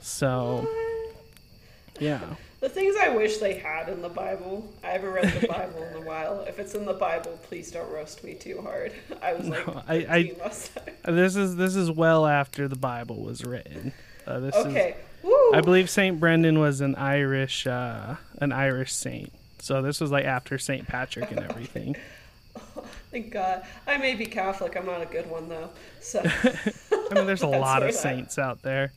So yeah. The things I wish they had in the Bible. I haven't read the Bible in a while. If it's in the Bible, please don't roast me too hard. I was like, I- I-. This is this is well after the Bible was written. Uh, this is Okay. Woo! I believe Saint Brendan was an Irish uh an Irish saint. So this was like after Saint Patrick and everything. Thank God. I may be Catholic. I'm not a good one though. So I mean there's a lot of what I- saints out there.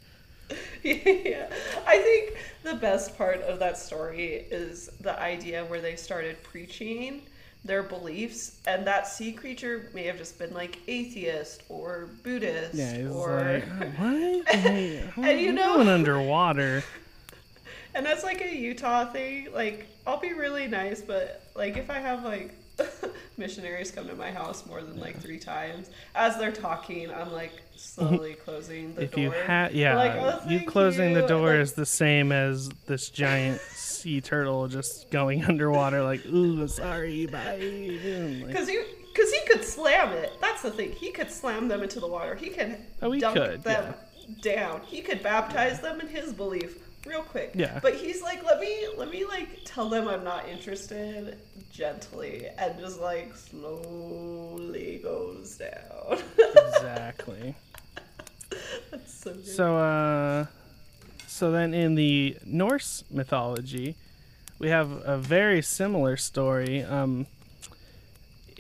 yeah, I think the best part of that story is the idea where they started preaching their beliefs, and that sea creature may have just been like atheist or Buddhist Yeah, or like, what? Hey, And you know- going underwater. and that's like a Utah thing. Like, I'll be really nice, but like if I have like missionaries come to my house more than like three times, as they're talking, I'm like slowly closing the if door. you had, yeah, Like, "Oh, you closing the door like- is the same as this giant sea turtle just going underwater, like, ooh, sorry, bye. Like, Because you, because he could slam it. That's the thing. He could slam them into the water. He could Oh, he dunk could, them down. He could baptize them in his belief real quick. Yeah. But he's like, let me, let me like tell them I'm not interested gently, and just like slowly goes down. exactly. That's so good. So, uh, so then in the Norse mythology, we have a very similar story. Um,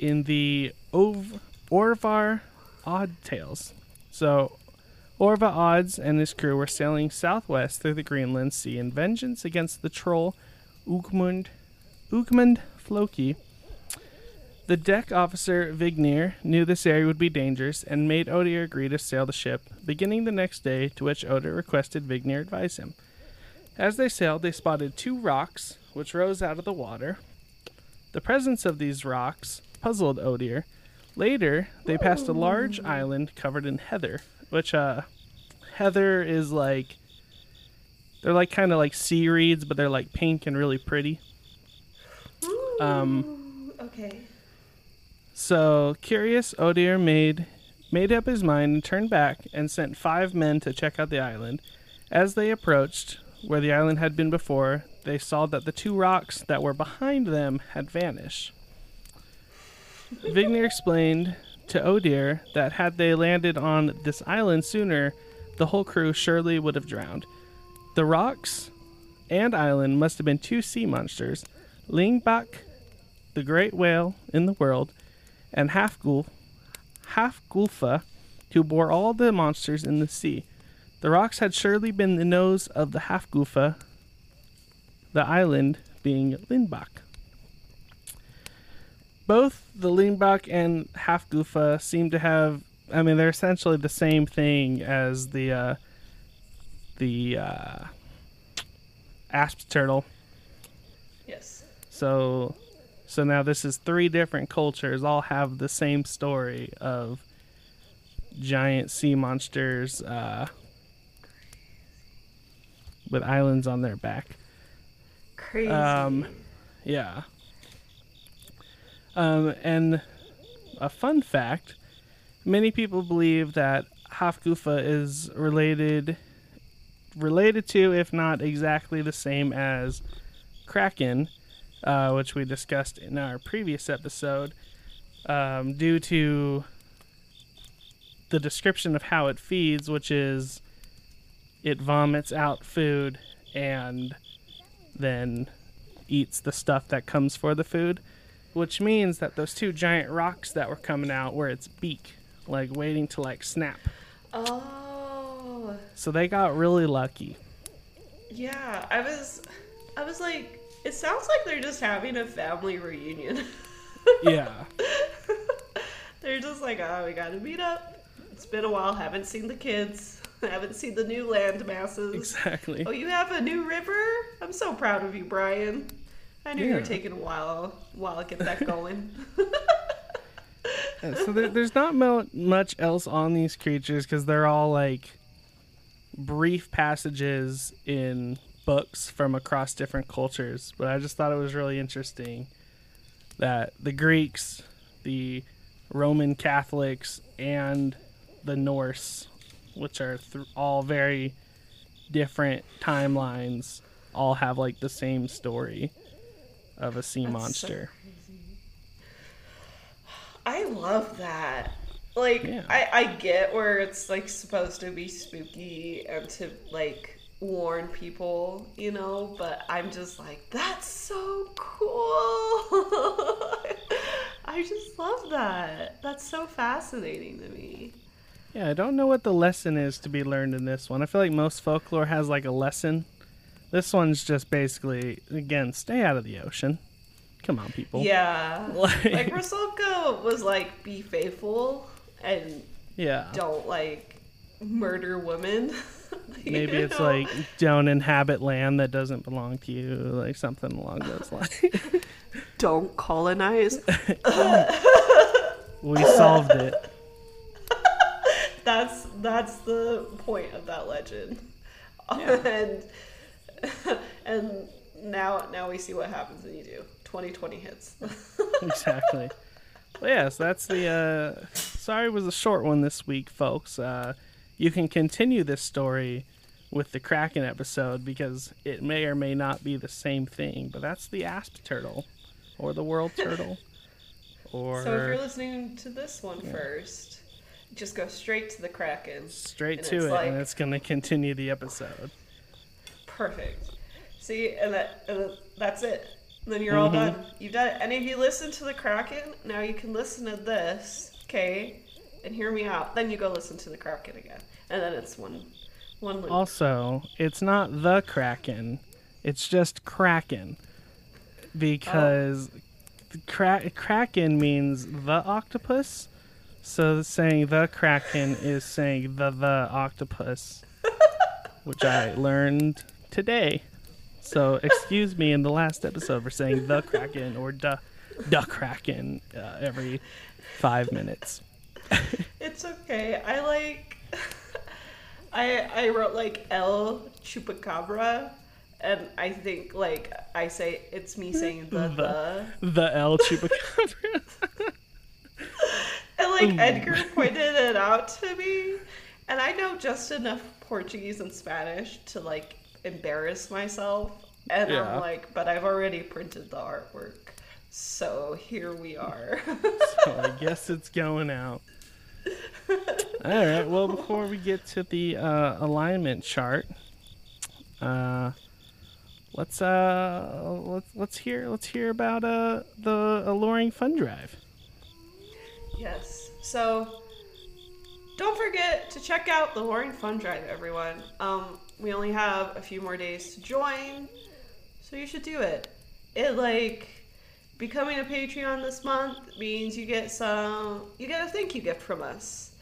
in the Ov- Orvar Odd Tales. So, Orva Odds and his crew were sailing southwest through the Greenland Sea in vengeance against the troll Ugmund, Ugmund Floki. The deck officer Vignir knew this area would be dangerous and made Odir agree to sail the ship, beginning the next day, to which Odir requested Vignir advise him. As they sailed, they spotted two rocks which rose out of the water. The presence of these rocks puzzled Odir. Later, they passed a large island covered in heather, which uh heather is like they're like kind of like sea reeds, but they're like pink and really pretty. Um okay. so curious, Odir made made up his mind and turned back and sent five men to check out the island. As they approached where the island had been before, they saw that the two rocks that were behind them had vanished. Vignir explained to Odir that had they landed on this island sooner, the whole crew surely would have drowned. The rocks and island must have been two sea monsters, Lingbak, the great whale in the world, and Halfgulf, Halfgulfa, who bore all the monsters in the sea. The rocks had surely been the nose of the Halfgulfa, the island being Lindbach. Both the Lindbach and Halfgufa seem to have, I mean, they're essentially the same thing as the uh, the uh, asp turtle. Yes. So, so now this is three different cultures all have the same story of giant sea monsters uh, with islands on their back. Crazy. Um, Yeah. Um, and a fun fact: many people believe that Hafgufa is related, related to, if not exactly the same as Kraken, uh, which we discussed in our previous episode, um, due to the description of how it feeds, which is it vomits out food and then eats the stuff that comes for the food, which means that those two giant rocks that were coming out were its beak, like waiting to like snap. oh. So they got really lucky. Yeah, I was, I was like, it sounds like they're just having a family reunion. Yeah. they're just like, oh, we gotta meet up. It's been a while. Haven't seen the kids. Haven't seen the new land masses. exactly. Oh, you have a new river? I'm so proud of you, Brian. I knew you were taking a while, while to get that going. Uh, so there, there's not much else on these creatures because they're all like brief passages in books from across different cultures. But I just thought it was really interesting that the Greeks, the Roman Catholics, and the Norse, which are th- all very different timelines, all have like the same story of a sea That's so monster. I love that. Like, Yeah. I, I get where it's like supposed to be spooky and to like warn people, you know, but I'm just like, that's so cool. I just love that. That's so fascinating to me. Yeah, I don't know what the lesson is to be learned in this one. I feel like most folklore has like a lesson. This one's just basically, again, stay out of the ocean. Come on, people. Yeah. Like- like Rusalka was like, be faithful and Yeah. don't like murder women. Maybe it's know? like don't inhabit land that doesn't belong to you, like something along those lines. don't colonize. we solved it. that's that's the point of that legend. and and now now we see what happens when you do. 2020 hits. exactly. Well, yes, that's the. Uh, sorry, it was a short one this week, folks. Uh, you can continue this story with the Kraken episode because it may or may not be the same thing, but that's the asp turtle or the world turtle. Or So if you're listening to this one first, just go straight to the Kraken. straight to it, like- and it's going to continue the episode. Perfect. See, and, that, and that's it. Then you're all Mm-hmm. done. You've done it. And if you listen to the Kraken, now you can listen to this, okay, and hear me out. Then you go listen to the Kraken again, and then it's one, one loop. Also, it's not the Kraken, it's just Kraken. Because the kra- Kraken means the octopus. So saying the Kraken is saying the the octopus, which I learned today. So excuse me in the last episode for saying the Kraken or the the Kraken uh, every five minutes. It's okay. I like. I I wrote like El Chupacabra, and I think like I say it's me saying the the. The El Chupacabra. And like Edgar pointed it out to me, and I know just enough Portuguese and Spanish to like embarrass myself. And Yeah. I'm like, but I've already printed the artwork, so here we are. so I guess it's going out. All right. Well, before we get to the uh, alignment chart, uh, let's uh, let's let's hear let's hear about uh the alluring fun drive. yes. So don't forget to check out the Loring Fun Drive, everyone. Um, we only have a few more days to join, so you should do it. It like becoming a Patreon this month means you get some you get a thank you gift from us.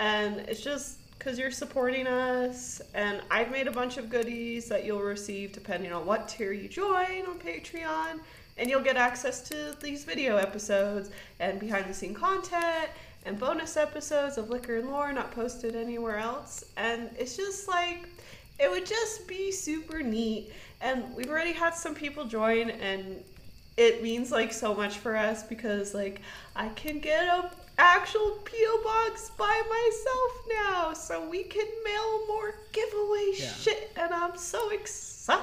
And it's just because you're supporting us, and I've made a bunch of goodies that you'll receive depending on what tier you join on Patreon. And you'll get access to these video episodes and behind the scene content and bonus episodes of Liquor and Lore not posted anywhere else. And it's just like, it would just be super neat. And we've already had some people join, and it means like so much for us because like I can get a actual PO box by myself now, so we can mail more giveaway Yeah. shit, and I'm so excited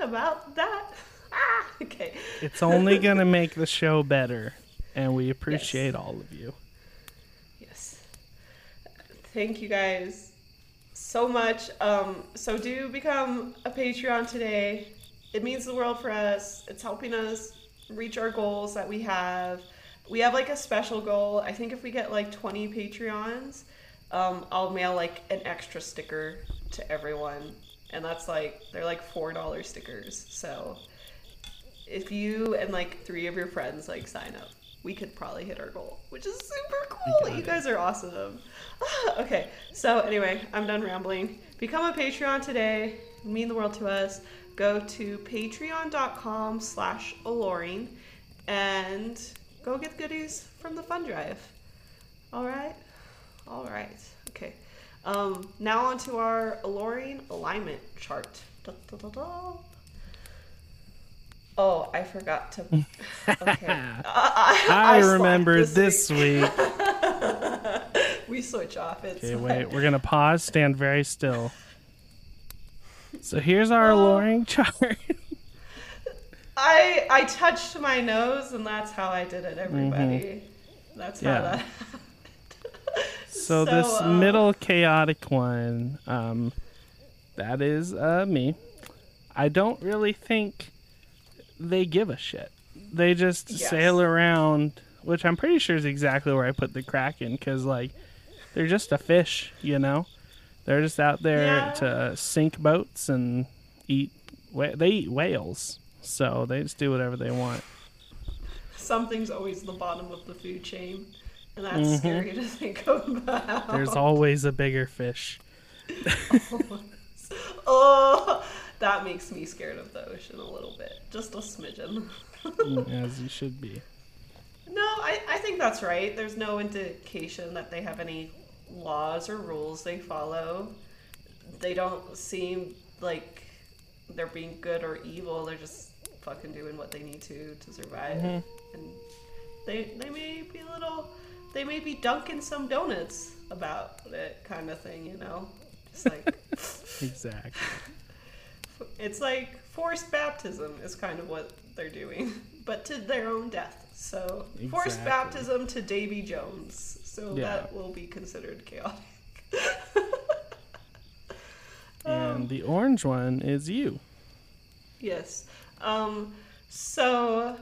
about that. Ah, okay. It's only gonna make the show better, and we appreciate all of you. Yes. Thank you guys so much. Um, so do become a Patreon today. It means the world for us. It's helping us reach our goals that we have. We have like a special goal. I think if we get like 20 Patreons, um, I'll mail like an extra sticker to everyone. And that's like, they're like $4 stickers. So if you and like three of your friends like sign up, we could probably hit our goal, which is super cool. You guys are awesome. okay, so anyway, I'm done rambling. Become a Patreon today. Mean the world to us. Go to patreon.com slash alluring and go get goodies from the fun drive. All right? All right. Okay. Um, now on to our alluring alignment chart. Da, da, da, da. Oh, I forgot to. Okay. I, I, I this week. week. we switch off. It's Okay, fine. wait. We're gonna pause. Stand very still. So here's our alluring chart. I I touched my nose, and that's how I did it. Everybody. That's how Yeah. that. So, So, this um, middle chaotic one, um, that is uh, me. I don't really think they give a shit. They just Yes. sail around, which I'm pretty sure is exactly where I put the kraken, because like they're just a fish, you know. They're just out there Yeah. to sink boats and eat. They eat whales, so they just do whatever they want. Something's always the bottom of the food chain, and that's Mhm. scary to think about. There's always a bigger fish. oh, that makes me scared of the ocean a little bit, just a smidgen. As you should be. No, I, I think that's right. There's no indication that they have any laws or rules they follow. They don't seem like they're being good or evil. They're just fucking doing what they need to to survive. Mhm. And they they may be a little they may be dunking some donuts about it kind of thing, you know? Just like Exactly. It's like forced baptism is kind of what they're doing, but to their own death. So forced baptism to Davy Jones. So Yeah. that will be considered chaotic. And the orange one is you. Yes. Um, so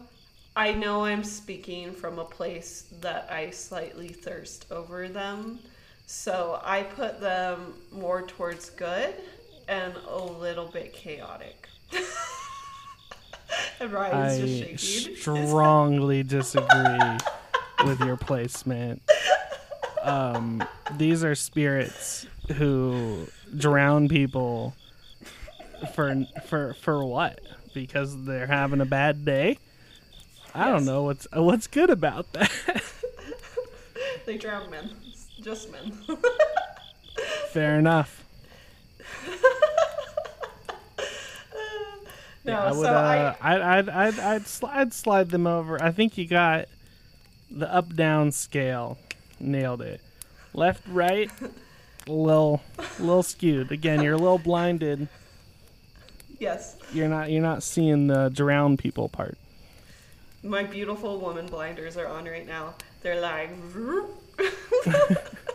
I know I'm speaking from a place that I slightly thirst over them. So I put them more towards good and a little bit chaotic. and Ryan's I just shaking. strongly disagree with your placement. Um, these are spirits who drown people for for for what? Because they're having a bad day. I don't know what's what's good about that. they drown men. Just men. Fair enough. No, Yeah, I would. so uh, I, I'd, I'd, I'd, I'd, slide, slide them over. I think you got the up down scale. Nailed it. Left, right, a little, little skewed. Again, you're a little blinded. yes, You're not, you're not seeing the drown people part. my beautiful woman blinders are on right now. They're like.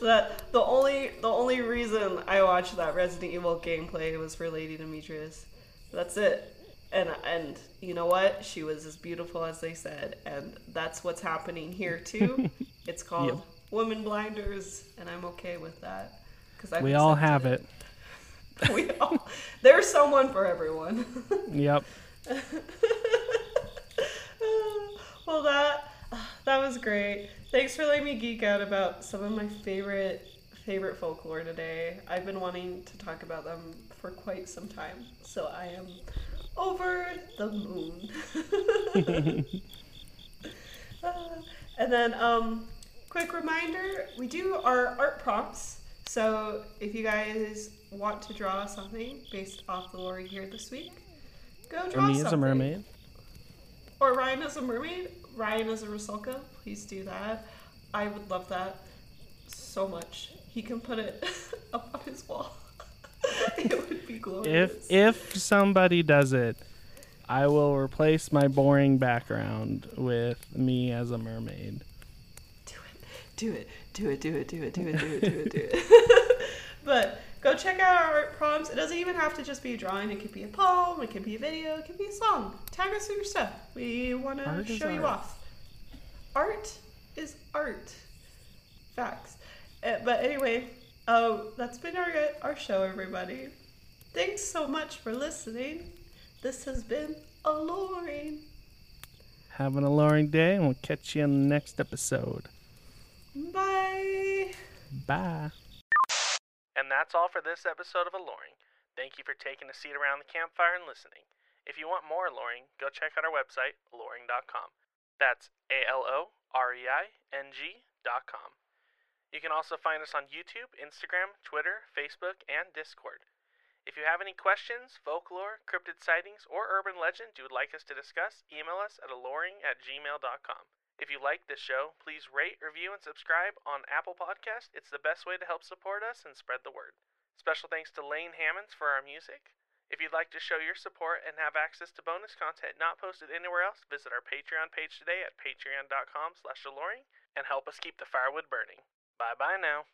that the only the only reason I watched that Resident Evil gameplay was for Lady Dimitrescu. That's it. And and you know what? She was as beautiful as they said, and that's what's happening here too. it's called Yep. Woman Blinders, and I'm okay with that because We all have it. we all, there's someone for everyone. Yep. well, that that was great. Thanks for letting me geek out about some of my favorite favorite folklore today. I've been wanting to talk about them for quite some time, so I am over the moon. Uh, and then, um, quick reminder: we do our art prompts. So if you guys want to draw something based off the lore you hear this week, go Or draw me something. as a mermaid. Or Ryan as a mermaid, Ryan as a Rusalka, please do that. I would love that so much. He can put it up on his wall. it would be glorious. If if somebody does it, I will replace my boring background with me as a mermaid. do it, do it, do it, do it, do it, do it, do it, do it. but go check out our art prompts. It doesn't even have to just be a drawing. It could be a poem. It could be a video. It could be a song. Tag us in your stuff. We want to show you art. off. Art is art. Facts. Uh, but anyway, oh, that's been our our show, everybody. Thanks so much for listening. This has been alluring. Have an alluring day, and we'll catch you in the next episode. Bye. Bye. And that's all for this episode of Alluring. Thank you for taking a seat around the campfire and listening. If you want more alluring, go check out our website, aloreing.com. That's A L O R E I N G.com. You can also find us on YouTube, Instagram, Twitter, Facebook, and Discord. If you have any questions, folklore, cryptid sightings, or urban legend you would like us to discuss, email us at alluring at gmail.com. If you like this show, please rate, review, and subscribe on Apple Podcast. It's the best way to help support us and spread the word. Special thanks to Lane Hammonds for our music. If you'd like to show your support and have access to bonus content not posted anywhere else, visit our Patreon page today at patreon.com slash and help us keep the firewood burning. Bye bye now.